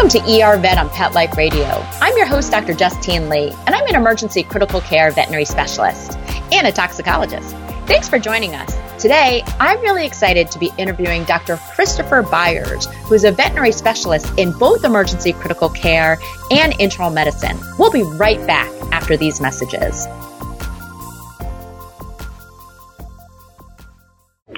Welcome to ER Vet on Pet Life Radio. I'm your host, Dr. Justine Lee, and I'm an emergency critical care veterinary specialist and a toxicologist. Thanks for joining us. Today, I'm really excited to be interviewing Dr. Christopher Byers, who is a veterinary specialist in both emergency critical care and internal medicine. We'll be right back after these messages.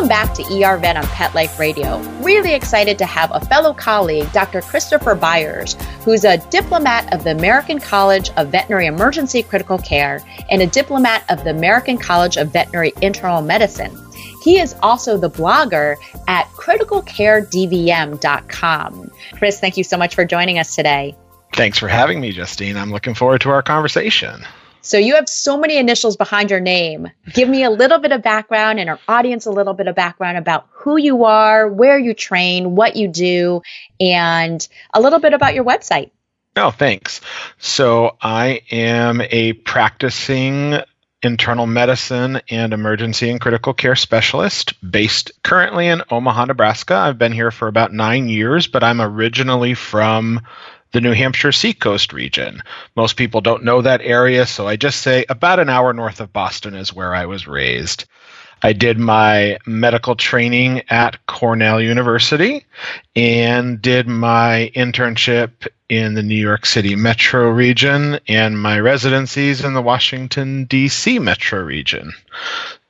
Welcome back to ER Vet on Pet Life Radio. Really excited to have a fellow colleague, Dr. Christopher Byers, who's a diplomat of the American College of Veterinary Emergency Critical Care and a diplomat of the American College of Veterinary Internal Medicine. He is also the blogger at criticalcaredvm.com. Chris, thank you so much for joining us today. Thanks for having me, Justine. I'm looking forward to our conversation. So you have so many initials behind your name. Give me a little bit of background and our audience a little bit of background about who you are, where you train, what you do, and a little bit about your website. Oh, thanks. So I am a practicing internal medicine and emergency and critical care specialist based currently in Omaha, Nebraska. I've been here for about nine years, but I'm originally from the New Hampshire Seacoast region. Most people don't know that area, so I just say about an hour north of Boston is where I was raised. I did my medical training at Cornell University and did my internship in the New York City metro region and my residencies in the Washington, D.C. metro region.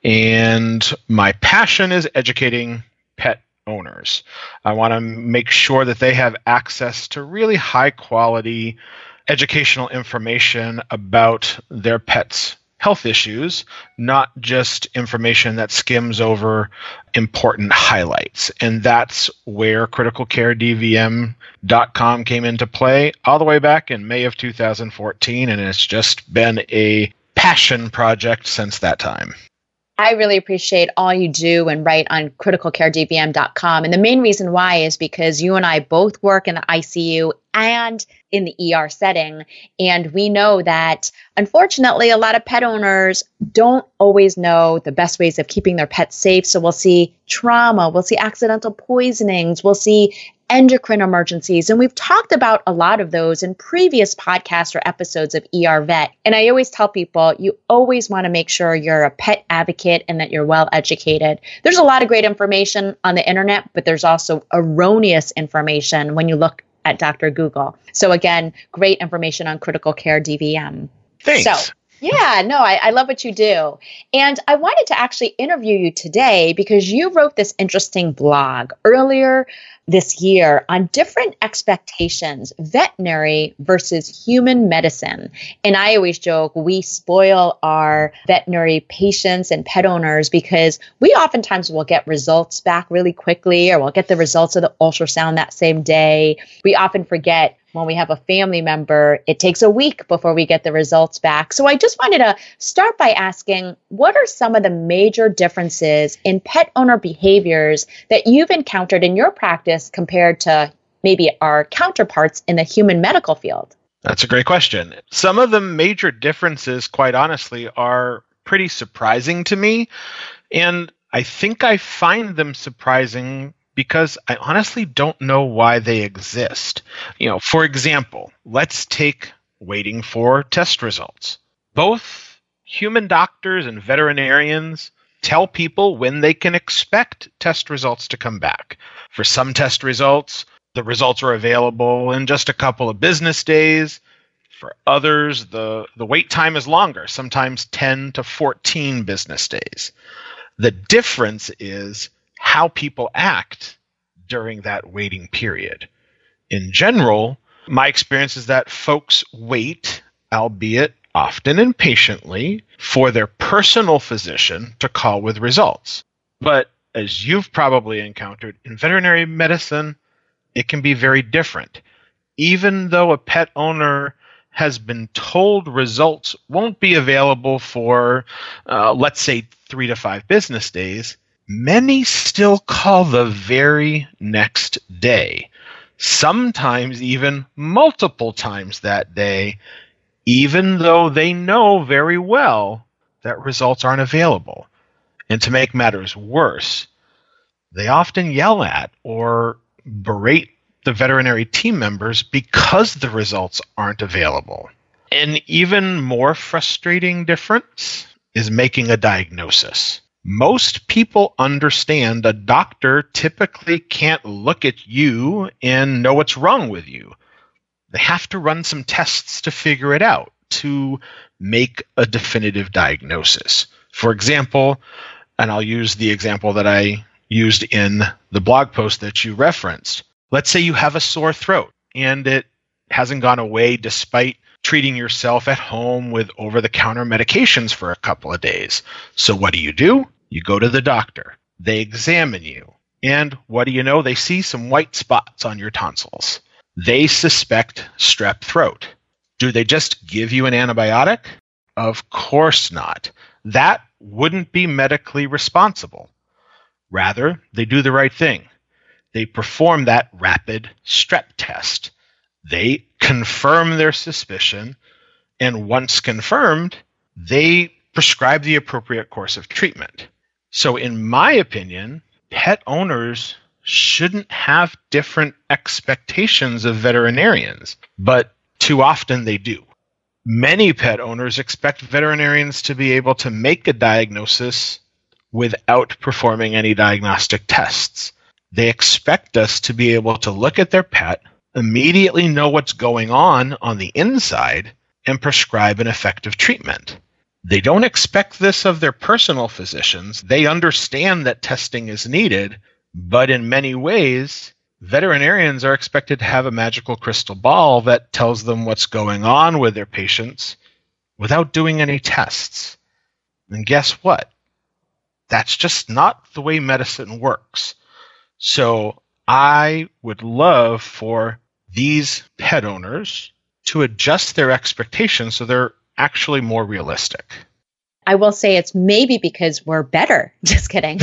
And my passion is educating pet owners. I want to make sure that they have access to really high quality educational information about their pets' health issues, not just information that skims over important highlights. And that's where criticalcaredvm.com came into play all the way back in May of 2014. And it's just been a passion project since that time. I really appreciate all you do and write on criticalcaredvm.com. And the main reason why is because you and I both work in the ICU and in the ER setting. And we know that unfortunately, a lot of pet owners don't always know the best ways of keeping their pets safe. So we'll see trauma, we'll see accidental poisonings, we'll see endocrine emergencies. And we've talked about a lot of those in previous podcasts or episodes of ER Vet. And I always tell people you always want to make sure you're a pet advocate and that you're well educated. There's a lot of great information on the internet, but there's also erroneous information when you look at Dr. Google. So, again, great information on critical care DVM. Thanks. So, yeah, no, I, I, love what you do. And I wanted to actually interview you today because you wrote this interesting blog earlier this year on different expectations, veterinary versus human medicine. And I always joke we spoil our veterinary patients and pet owners because we oftentimes will get results back really quickly or we'll get the results of the ultrasound that same day. We often forget when we have a family member, it takes a week before we get the results back. So I just wanted to start by asking what are some of the major differences in pet owner behaviors that you've encountered in your practice compared to maybe our counterparts in the human medical field? That's a great question. Some of the major differences, quite honestly, are pretty surprising to me. And I think I find them surprising because I honestly don't know why they exist. You know, for example, let's take waiting for test results. Both human doctors and veterinarians tell people when they can expect test results to come back. For some test results, the results are available in just a couple of business days. For others, the, the wait time is longer, sometimes 10 to 14 business days. The difference is how people act during that waiting period. In general, my experience is that folks wait, albeit often impatiently, for their personal physician to call with results. But as you've probably encountered, in veterinary medicine, it can be very different. Even though a pet owner has been told results won't be available for, uh, let's say, three to five business days, many still call the very next day, sometimes even multiple times that day, even though they know very well that results aren't available. And to make matters worse, they often yell at or berate the veterinary team members because the results aren't available. An even more frustrating difference is making a diagnosis. Most people understand a doctor typically can't look at you and know what's wrong with you. They have to run some tests to figure it out to make a definitive diagnosis. For example, and I'll use the example that I used in the blog post that you referenced. Let's say you have a sore throat and it hasn't gone away despite treating yourself at home with over the counter medications for a couple of days. So, what do you do? You go to the doctor. They examine you. And what do you know? They see some white spots on your tonsils. They suspect strep throat. Do they just give you an antibiotic? Of course not. That wouldn't be medically responsible. Rather, they do the right thing. They perform that rapid strep test. They confirm their suspicion, and once confirmed, they prescribe the appropriate course of treatment. So, in my opinion, pet owners shouldn't have different expectations of veterinarians, but too often they do. Many pet owners expect veterinarians to be able to make a diagnosis without performing any diagnostic tests. They expect us to be able to look at their pet, immediately know what's going on on the inside, and prescribe an effective treatment. They don't expect this of their personal physicians. They understand that testing is needed, but in many ways, veterinarians are expected to have a magical crystal ball that tells them what's going on with their patients without doing any tests. And guess what? That's just not the way medicine works. So I would love for these pet owners to adjust their expectations so they're actually more realistic. I will say it's maybe because we're better. Just kidding.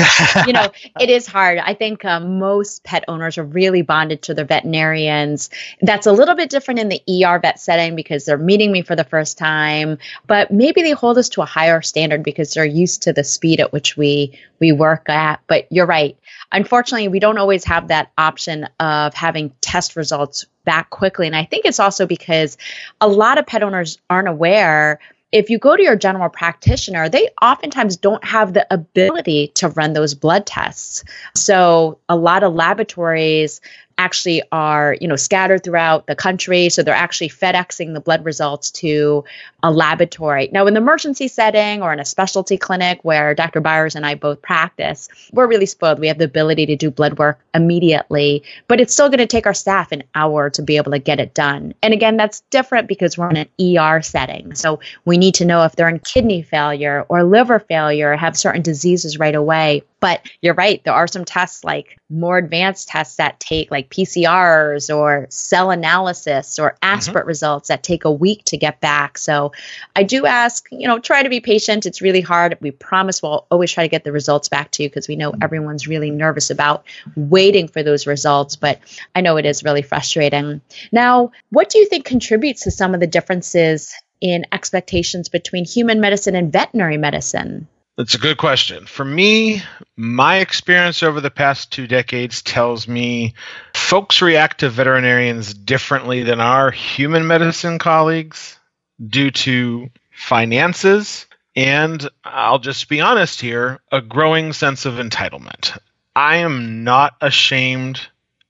you know, it is hard. I think um, most pet owners are really bonded to their veterinarians. That's a little bit different in the ER vet setting because they're meeting me for the first time, but maybe they hold us to a higher standard because they're used to the speed at which we we work at. But you're right. Unfortunately, we don't always have that option of having test results back quickly. And I think it's also because a lot of pet owners aren't aware if you go to your general practitioner, they oftentimes don't have the ability to run those blood tests. So, a lot of laboratories actually are, you know, scattered throughout the country. So they're actually FedExing the blood results to a laboratory. Now, in the emergency setting or in a specialty clinic where Dr. Byers and I both practice, we're really spoiled. We have the ability to do blood work immediately, but it's still going to take our staff an hour to be able to get it done. And again, that's different because we're in an ER setting. So we need to know if they're in kidney failure or liver failure, have certain diseases right away. But you're right, there are some tests like more advanced tests that take like PCRs or cell analysis or aspirate mm-hmm. results that take a week to get back. So I do ask, you know, try to be patient. It's really hard. We promise we'll always try to get the results back to you because we know everyone's really nervous about waiting for those results. But I know it is really frustrating. Now, what do you think contributes to some of the differences in expectations between human medicine and veterinary medicine? That's a good question. For me, my experience over the past two decades tells me folks react to veterinarians differently than our human medicine colleagues due to finances and I'll just be honest here a growing sense of entitlement. I am not ashamed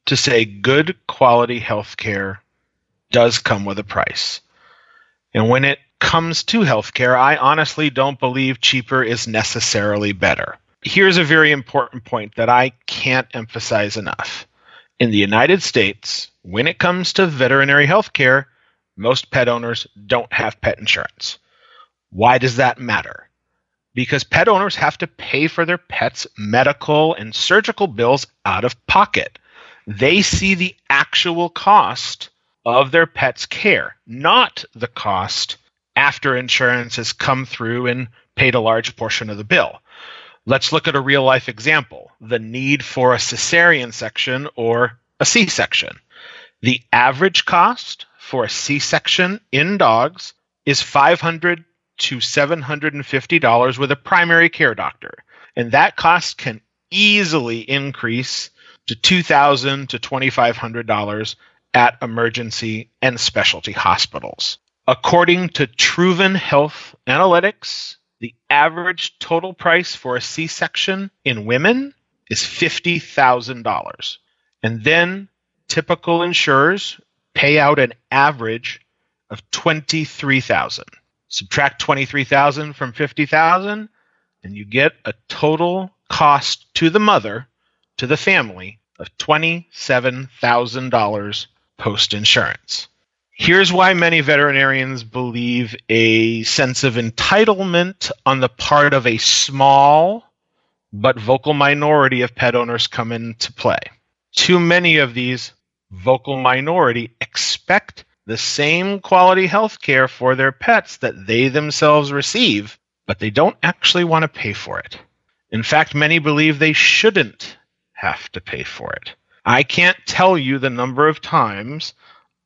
to say good quality health care does come with a price. And when it comes to healthcare, I honestly don't believe cheaper is necessarily better. Here's a very important point that I can't emphasize enough. In the United States, when it comes to veterinary healthcare, most pet owners don't have pet insurance. Why does that matter? Because pet owners have to pay for their pets' medical and surgical bills out of pocket. They see the actual cost of their pet's care, not the cost after insurance has come through and paid a large portion of the bill. Let's look at a real life example the need for a cesarean section or a C section. The average cost for a C section in dogs is 500 to $750 with a primary care doctor. And that cost can easily increase to $2,000 to $2,500 at emergency and specialty hospitals. According to Truven Health Analytics, the average total price for a C section in women is $50,000. And then typical insurers pay out an average of $23,000. Subtract $23,000 from $50,000, and you get a total cost to the mother, to the family of $27,000 post insurance. Here's why many veterinarians believe a sense of entitlement on the part of a small but vocal minority of pet owners come into play. Too many of these vocal minority expect the same quality health care for their pets that they themselves receive, but they don't actually want to pay for it. In fact, many believe they shouldn't have to pay for it. I can't tell you the number of times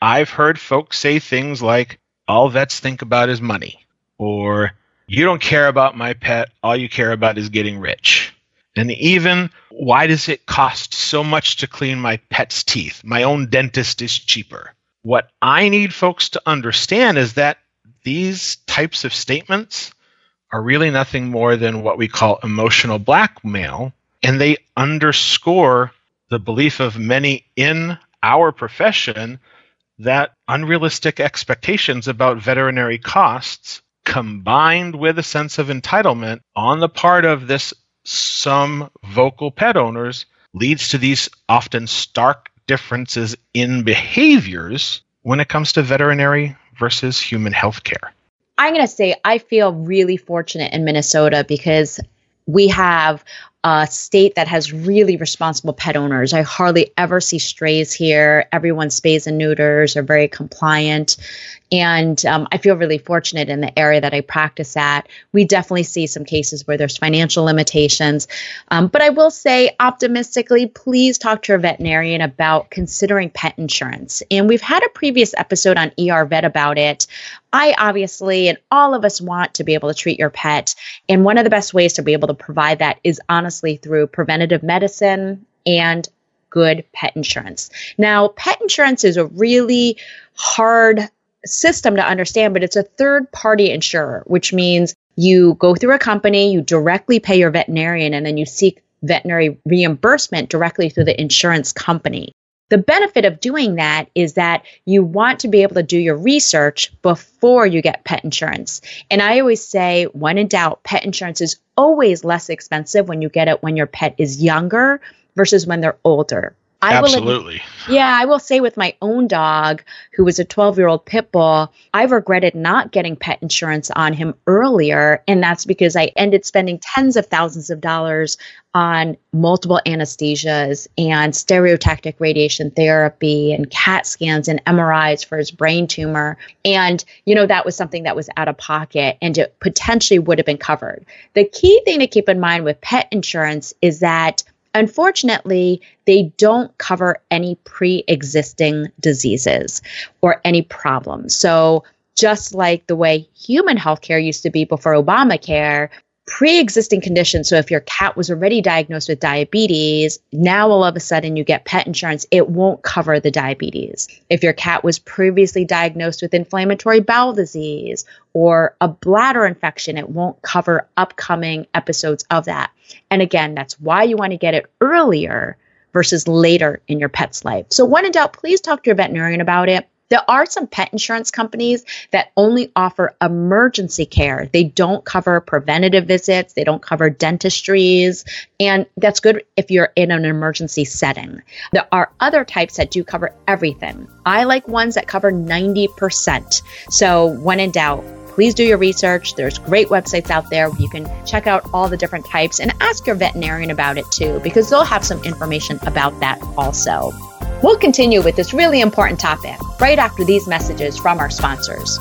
I've heard folks say things like, all vets think about is money, or you don't care about my pet, all you care about is getting rich. And even, why does it cost so much to clean my pet's teeth? My own dentist is cheaper. What I need folks to understand is that these types of statements are really nothing more than what we call emotional blackmail, and they underscore the belief of many in our profession that unrealistic expectations about veterinary costs combined with a sense of entitlement on the part of this some vocal pet owners leads to these often stark differences in behaviors when it comes to veterinary versus human health care? I'm going to say I feel really fortunate in Minnesota because we have a state that has really responsible pet owners. I hardly ever see strays here. Everyone spays and neuters are very compliant. And um, I feel really fortunate in the area that I practice at. We definitely see some cases where there's financial limitations. Um, but I will say, optimistically, please talk to your veterinarian about considering pet insurance. And we've had a previous episode on ER Vet about it. I obviously, and all of us want to be able to treat your pet. And one of the best ways to be able to provide that is honestly through preventative medicine and good pet insurance. Now, pet insurance is a really hard system to understand, but it's a third party insurer, which means you go through a company, you directly pay your veterinarian, and then you seek veterinary reimbursement directly through the insurance company. The benefit of doing that is that you want to be able to do your research before you get pet insurance. And I always say, when in doubt, pet insurance is always less expensive when you get it when your pet is younger versus when they're older. I Absolutely. Will, yeah, I will say with my own dog, who was a 12 year old pit bull, I've regretted not getting pet insurance on him earlier. And that's because I ended spending tens of thousands of dollars on multiple anesthesias and stereotactic radiation therapy and CAT scans and MRIs for his brain tumor. And, you know, that was something that was out of pocket and it potentially would have been covered. The key thing to keep in mind with pet insurance is that Unfortunately, they don't cover any pre existing diseases or any problems. So, just like the way human healthcare used to be before Obamacare, pre existing conditions. So if your cat was already diagnosed with diabetes, now all of a sudden you get pet insurance, it won't cover the diabetes. If your cat was previously diagnosed with inflammatory bowel disease or a bladder infection, it won't cover upcoming episodes of that. And again, that's why you want to get it earlier versus later in your pet's life. So, when in doubt, please talk to your veterinarian about it. There are some pet insurance companies that only offer emergency care. They don't cover preventative visits, they don't cover dentistries, and that's good if you're in an emergency setting. There are other types that do cover everything. I like ones that cover 90%. So, when in doubt, please do your research. There's great websites out there you can check out all the different types and ask your veterinarian about it too, because they'll have some information about that also. We'll continue with this really important topic right after these messages from our sponsors.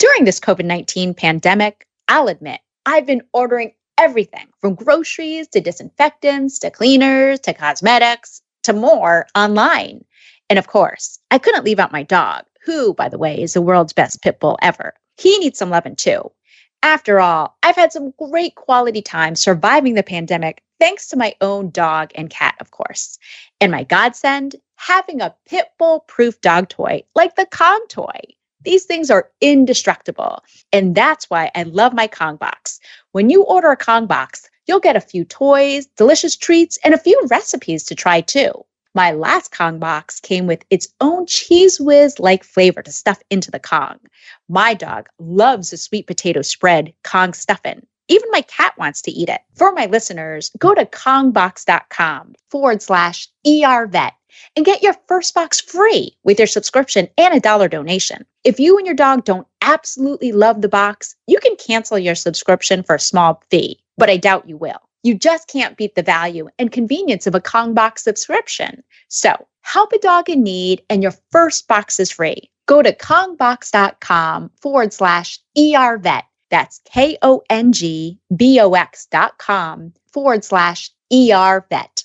During this COVID 19 pandemic, I'll admit, I've been ordering everything from groceries to disinfectants to cleaners to cosmetics to more online. And of course, I couldn't leave out my dog, who, by the way, is the world's best pit bull ever. He needs some loving too. After all, I've had some great quality time surviving the pandemic thanks to my own dog and cat, of course. And my godsend, having a pit bull proof dog toy like the Kong toy. These things are indestructible. And that's why I love my Kong box. When you order a Kong box, you'll get a few toys, delicious treats, and a few recipes to try too. My last Kong box came with its own Cheez Whiz like flavor to stuff into the Kong. My dog loves the sweet potato spread Kong stuffing. Even my cat wants to eat it. For my listeners, go to kongbox.com forward slash ERVET and get your first box free with your subscription and a dollar donation. If you and your dog don't absolutely love the box, you can cancel your subscription for a small fee, but I doubt you will. You just can't beat the value and convenience of a Kong box subscription. So help a dog in need and your first box is free. Go to kongbox.com forward slash ERVET. That's K O N G B O X dot com forward slash ERVET.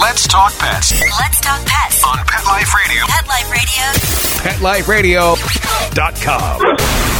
Let's talk pets Let's talk pets. on Pet Life Radio. Pet Life Radio. PetLifeRadio.com.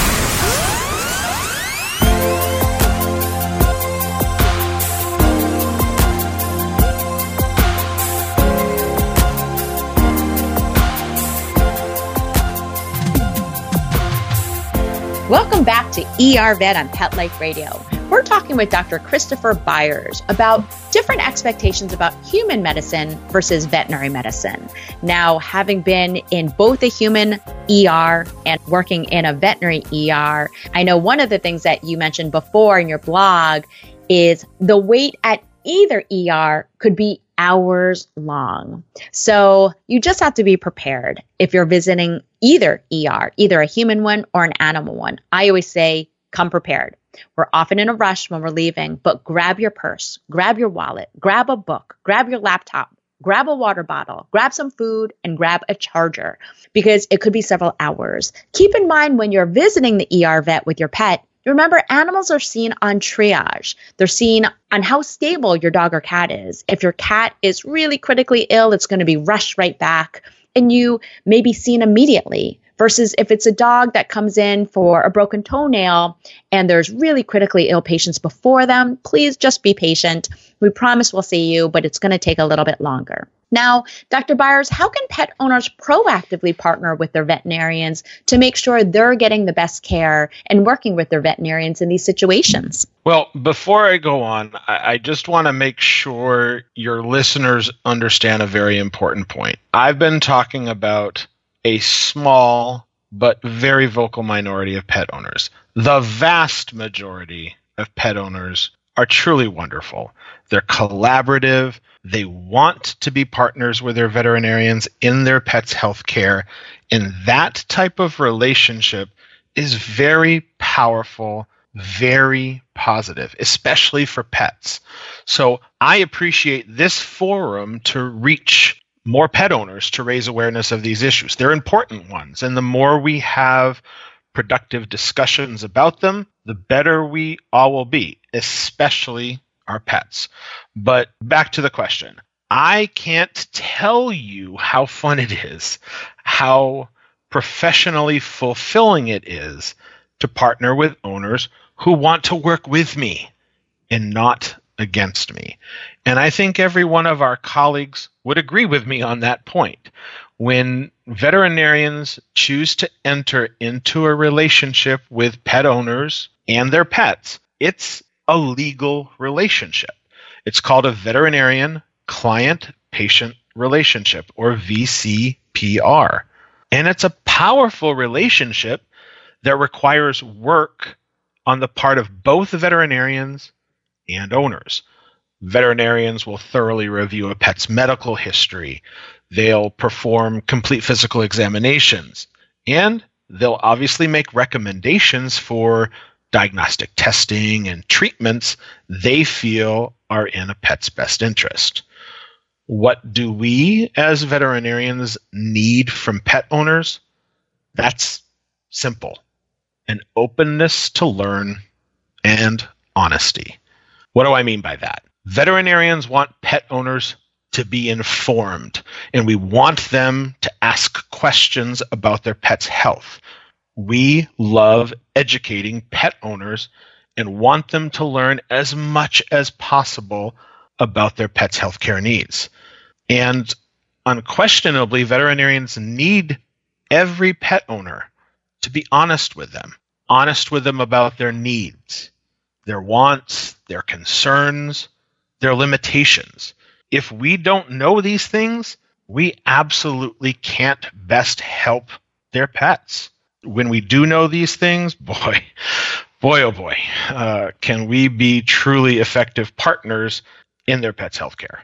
to ER Vet on Pet Life Radio. We're talking with Dr. Christopher Byers about different expectations about human medicine versus veterinary medicine. Now, having been in both a human ER and working in a veterinary ER, I know one of the things that you mentioned before in your blog is the wait at either ER could be hours long. So you just have to be prepared if you're visiting either ER, either a human one or an animal one. I always say, come prepared. We're often in a rush when we're leaving, but grab your purse, grab your wallet, grab a book, grab your laptop, grab a water bottle, grab some food, and grab a charger because it could be several hours. Keep in mind when you're visiting the ER vet with your pet, Remember, animals are seen on triage. They're seen on how stable your dog or cat is. If your cat is really critically ill, it's going to be rushed right back, and you may be seen immediately. Versus if it's a dog that comes in for a broken toenail and there's really critically ill patients before them, please just be patient. We promise we'll see you, but it's going to take a little bit longer. Now, Dr. Byers, how can pet owners proactively partner with their veterinarians to make sure they're getting the best care and working with their veterinarians in these situations? Well, before I go on, I, I just want to make sure your listeners understand a very important point. I've been talking about a small but very vocal minority of pet owners. The vast majority of pet owners are truly wonderful. They're collaborative. They want to be partners with their veterinarians in their pet's health care. And that type of relationship is very powerful, very positive, especially for pets. So I appreciate this forum to reach more pet owners to raise awareness of these issues. They're important ones. And the more we have productive discussions about them, the better we all will be, especially our pets. But back to the question I can't tell you how fun it is, how professionally fulfilling it is to partner with owners who want to work with me and not against me. And I think every one of our colleagues would agree with me on that point. When veterinarians choose to enter into a relationship with pet owners and their pets, it's a legal relationship. It's called a veterinarian client patient relationship or VCPR. And it's a powerful relationship that requires work on the part of both veterinarians and owners. Veterinarians will thoroughly review a pet's medical history. They'll perform complete physical examinations. And they'll obviously make recommendations for diagnostic testing and treatments they feel are in a pet's best interest. What do we as veterinarians need from pet owners? That's simple an openness to learn and honesty. What do I mean by that? Veterinarians want pet owners to be informed, and we want them to ask questions about their pet's health. We love educating pet owners and want them to learn as much as possible about their pet's healthcare needs. And unquestionably, veterinarians need every pet owner to be honest with them, honest with them about their needs, their wants, their concerns, their limitations. If we don't know these things, we absolutely can't best help their pets. When we do know these things, boy, boy, oh boy, uh, can we be truly effective partners in their pet's healthcare.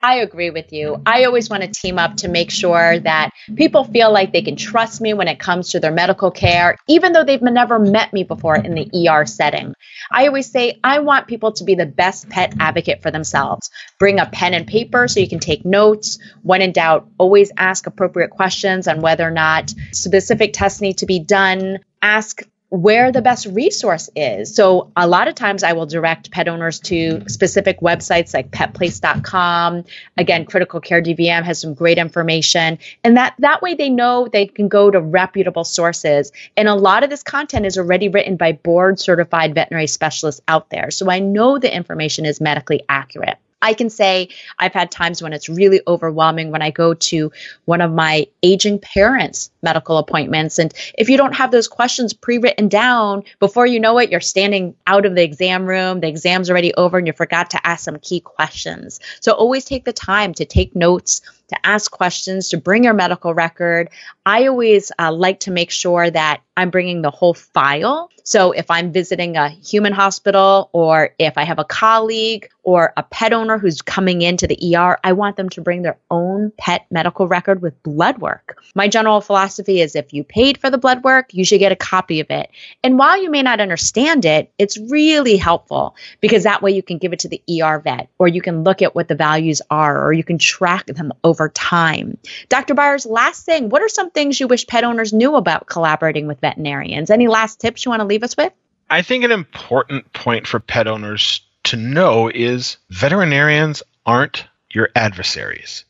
I agree with you. I always want to team up to make sure that people feel like they can trust me when it comes to their medical care, even though they've never met me before in the ER setting. I always say I want people to be the best pet advocate for themselves. Bring a pen and paper so you can take notes. When in doubt, always ask appropriate questions on whether or not specific tests need to be done. Ask where the best resource is. So a lot of times I will direct pet owners to specific websites like petplace.com. Again, Critical Care DVM has some great information and that that way they know they can go to reputable sources. And a lot of this content is already written by board certified veterinary specialists out there. So I know the information is medically accurate. I can say I've had times when it's really overwhelming when I go to one of my aging parents' medical appointments. And if you don't have those questions pre written down, before you know it, you're standing out of the exam room, the exam's already over, and you forgot to ask some key questions. So always take the time to take notes to ask questions, to bring your medical record. I always uh, like to make sure that I'm bringing the whole file. So if I'm visiting a human hospital or if I have a colleague or a pet owner who's coming into the ER, I want them to bring their own pet medical record with blood work. My general philosophy is if you paid for the blood work, you should get a copy of it. And while you may not understand it, it's really helpful because that way you can give it to the ER vet or you can look at what the values are or you can track them over over time. Dr. Byers, last thing, what are some things you wish pet owners knew about collaborating with veterinarians? Any last tips you want to leave us with? I think an important point for pet owners to know is veterinarians aren't your adversaries.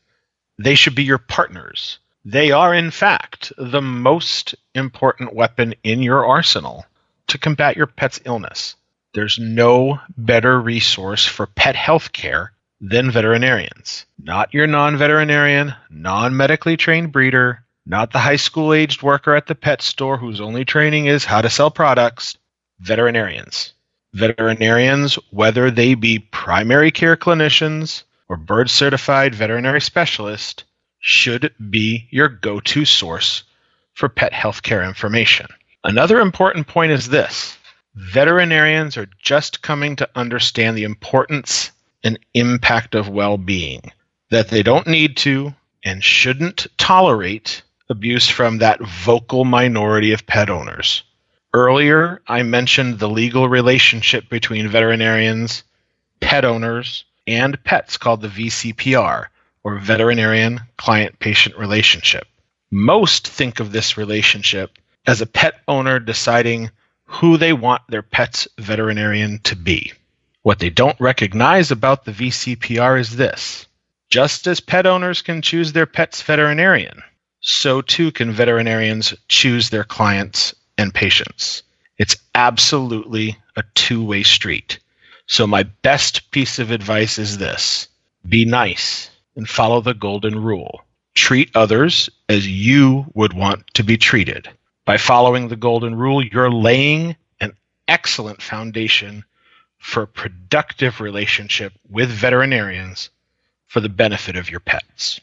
They should be your partners. They are, in fact, the most important weapon in your arsenal to combat your pet's illness. There's no better resource for pet health care than veterinarians. Not your non veterinarian, non medically trained breeder, not the high school aged worker at the pet store whose only training is how to sell products. Veterinarians. Veterinarians, whether they be primary care clinicians or bird certified veterinary specialist, should be your go to source for pet health care information. Another important point is this veterinarians are just coming to understand the importance and impact of well being, that they don't need to and shouldn't tolerate abuse from that vocal minority of pet owners. Earlier, I mentioned the legal relationship between veterinarians, pet owners, and pets called the VCPR, or Veterinarian Client Patient Relationship. Most think of this relationship as a pet owner deciding who they want their pet's veterinarian to be. What they don't recognize about the VCPR is this Just as pet owners can choose their pet's veterinarian, so too can veterinarians choose their clients and patients. It's absolutely a two way street. So, my best piece of advice is this be nice and follow the golden rule. Treat others as you would want to be treated. By following the golden rule, you're laying an excellent foundation for a productive relationship with veterinarians for the benefit of your pets.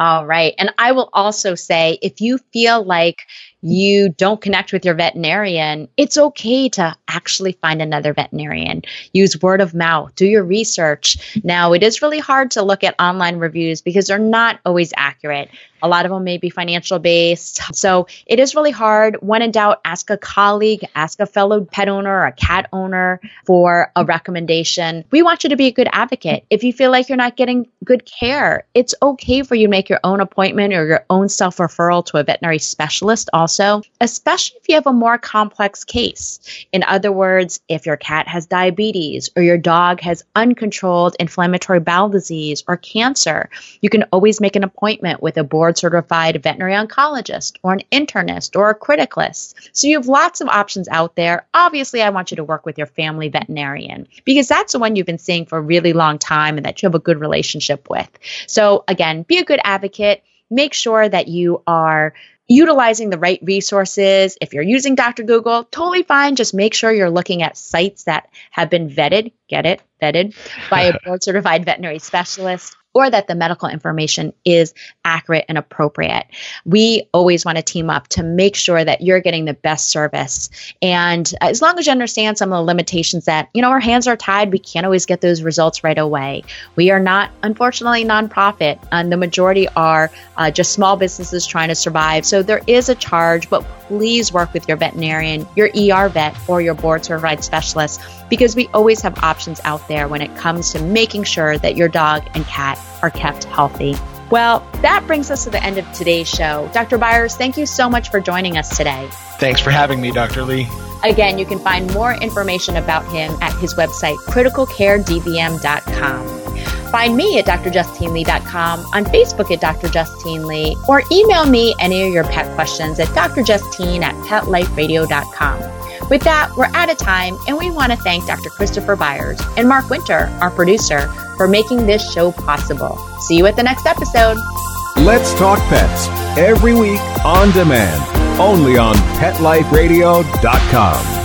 All right. And I will also say if you feel like you don't connect with your veterinarian, it's okay to actually find another veterinarian. Use word of mouth, do your research. Now, it is really hard to look at online reviews because they're not always accurate. A lot of them may be financial based. So it is really hard. When in doubt, ask a colleague, ask a fellow pet owner or a cat owner for a recommendation. We want you to be a good advocate. If you feel like you're not getting good care, it's okay for you to make your own appointment or your own self referral to a veterinary specialist, also, especially if you have a more complex case. In other words, if your cat has diabetes or your dog has uncontrolled inflammatory bowel disease or cancer, you can always make an appointment with a board board certified veterinary oncologist or an internist or a criticalist. So you have lots of options out there. Obviously, I want you to work with your family veterinarian because that's the one you've been seeing for a really long time and that you have a good relationship with. So again, be a good advocate. Make sure that you are utilizing the right resources. If you're using Dr. Google, totally fine. Just make sure you're looking at sites that have been vetted, get it, vetted by a board certified veterinary specialist or that the medical information is accurate and appropriate. We always want to team up to make sure that you're getting the best service. And as long as you understand some of the limitations that, you know, our hands are tied, we can't always get those results right away. We are not, unfortunately, nonprofit, and the majority are uh, just small businesses trying to survive. So there is a charge, but please work with your veterinarian, your ER vet, or your board certified specialist because we always have options out there when it comes to making sure that your dog and cat are kept healthy. Well, that brings us to the end of today's show. Dr. Byers, thank you so much for joining us today. Thanks for having me, Dr. Lee. Again, you can find more information about him at his website, criticalcaredvm.com. Find me at drjustinelee.com, on Facebook at Dr. Justine Lee, or email me any of your pet questions at drjustine at petliferadio.com. With that, we're out of time, and we want to thank Dr. Christopher Byers and Mark Winter, our producer, for making this show possible. See you at the next episode. Let's Talk Pets, every week on demand, only on PetLifeRadio.com.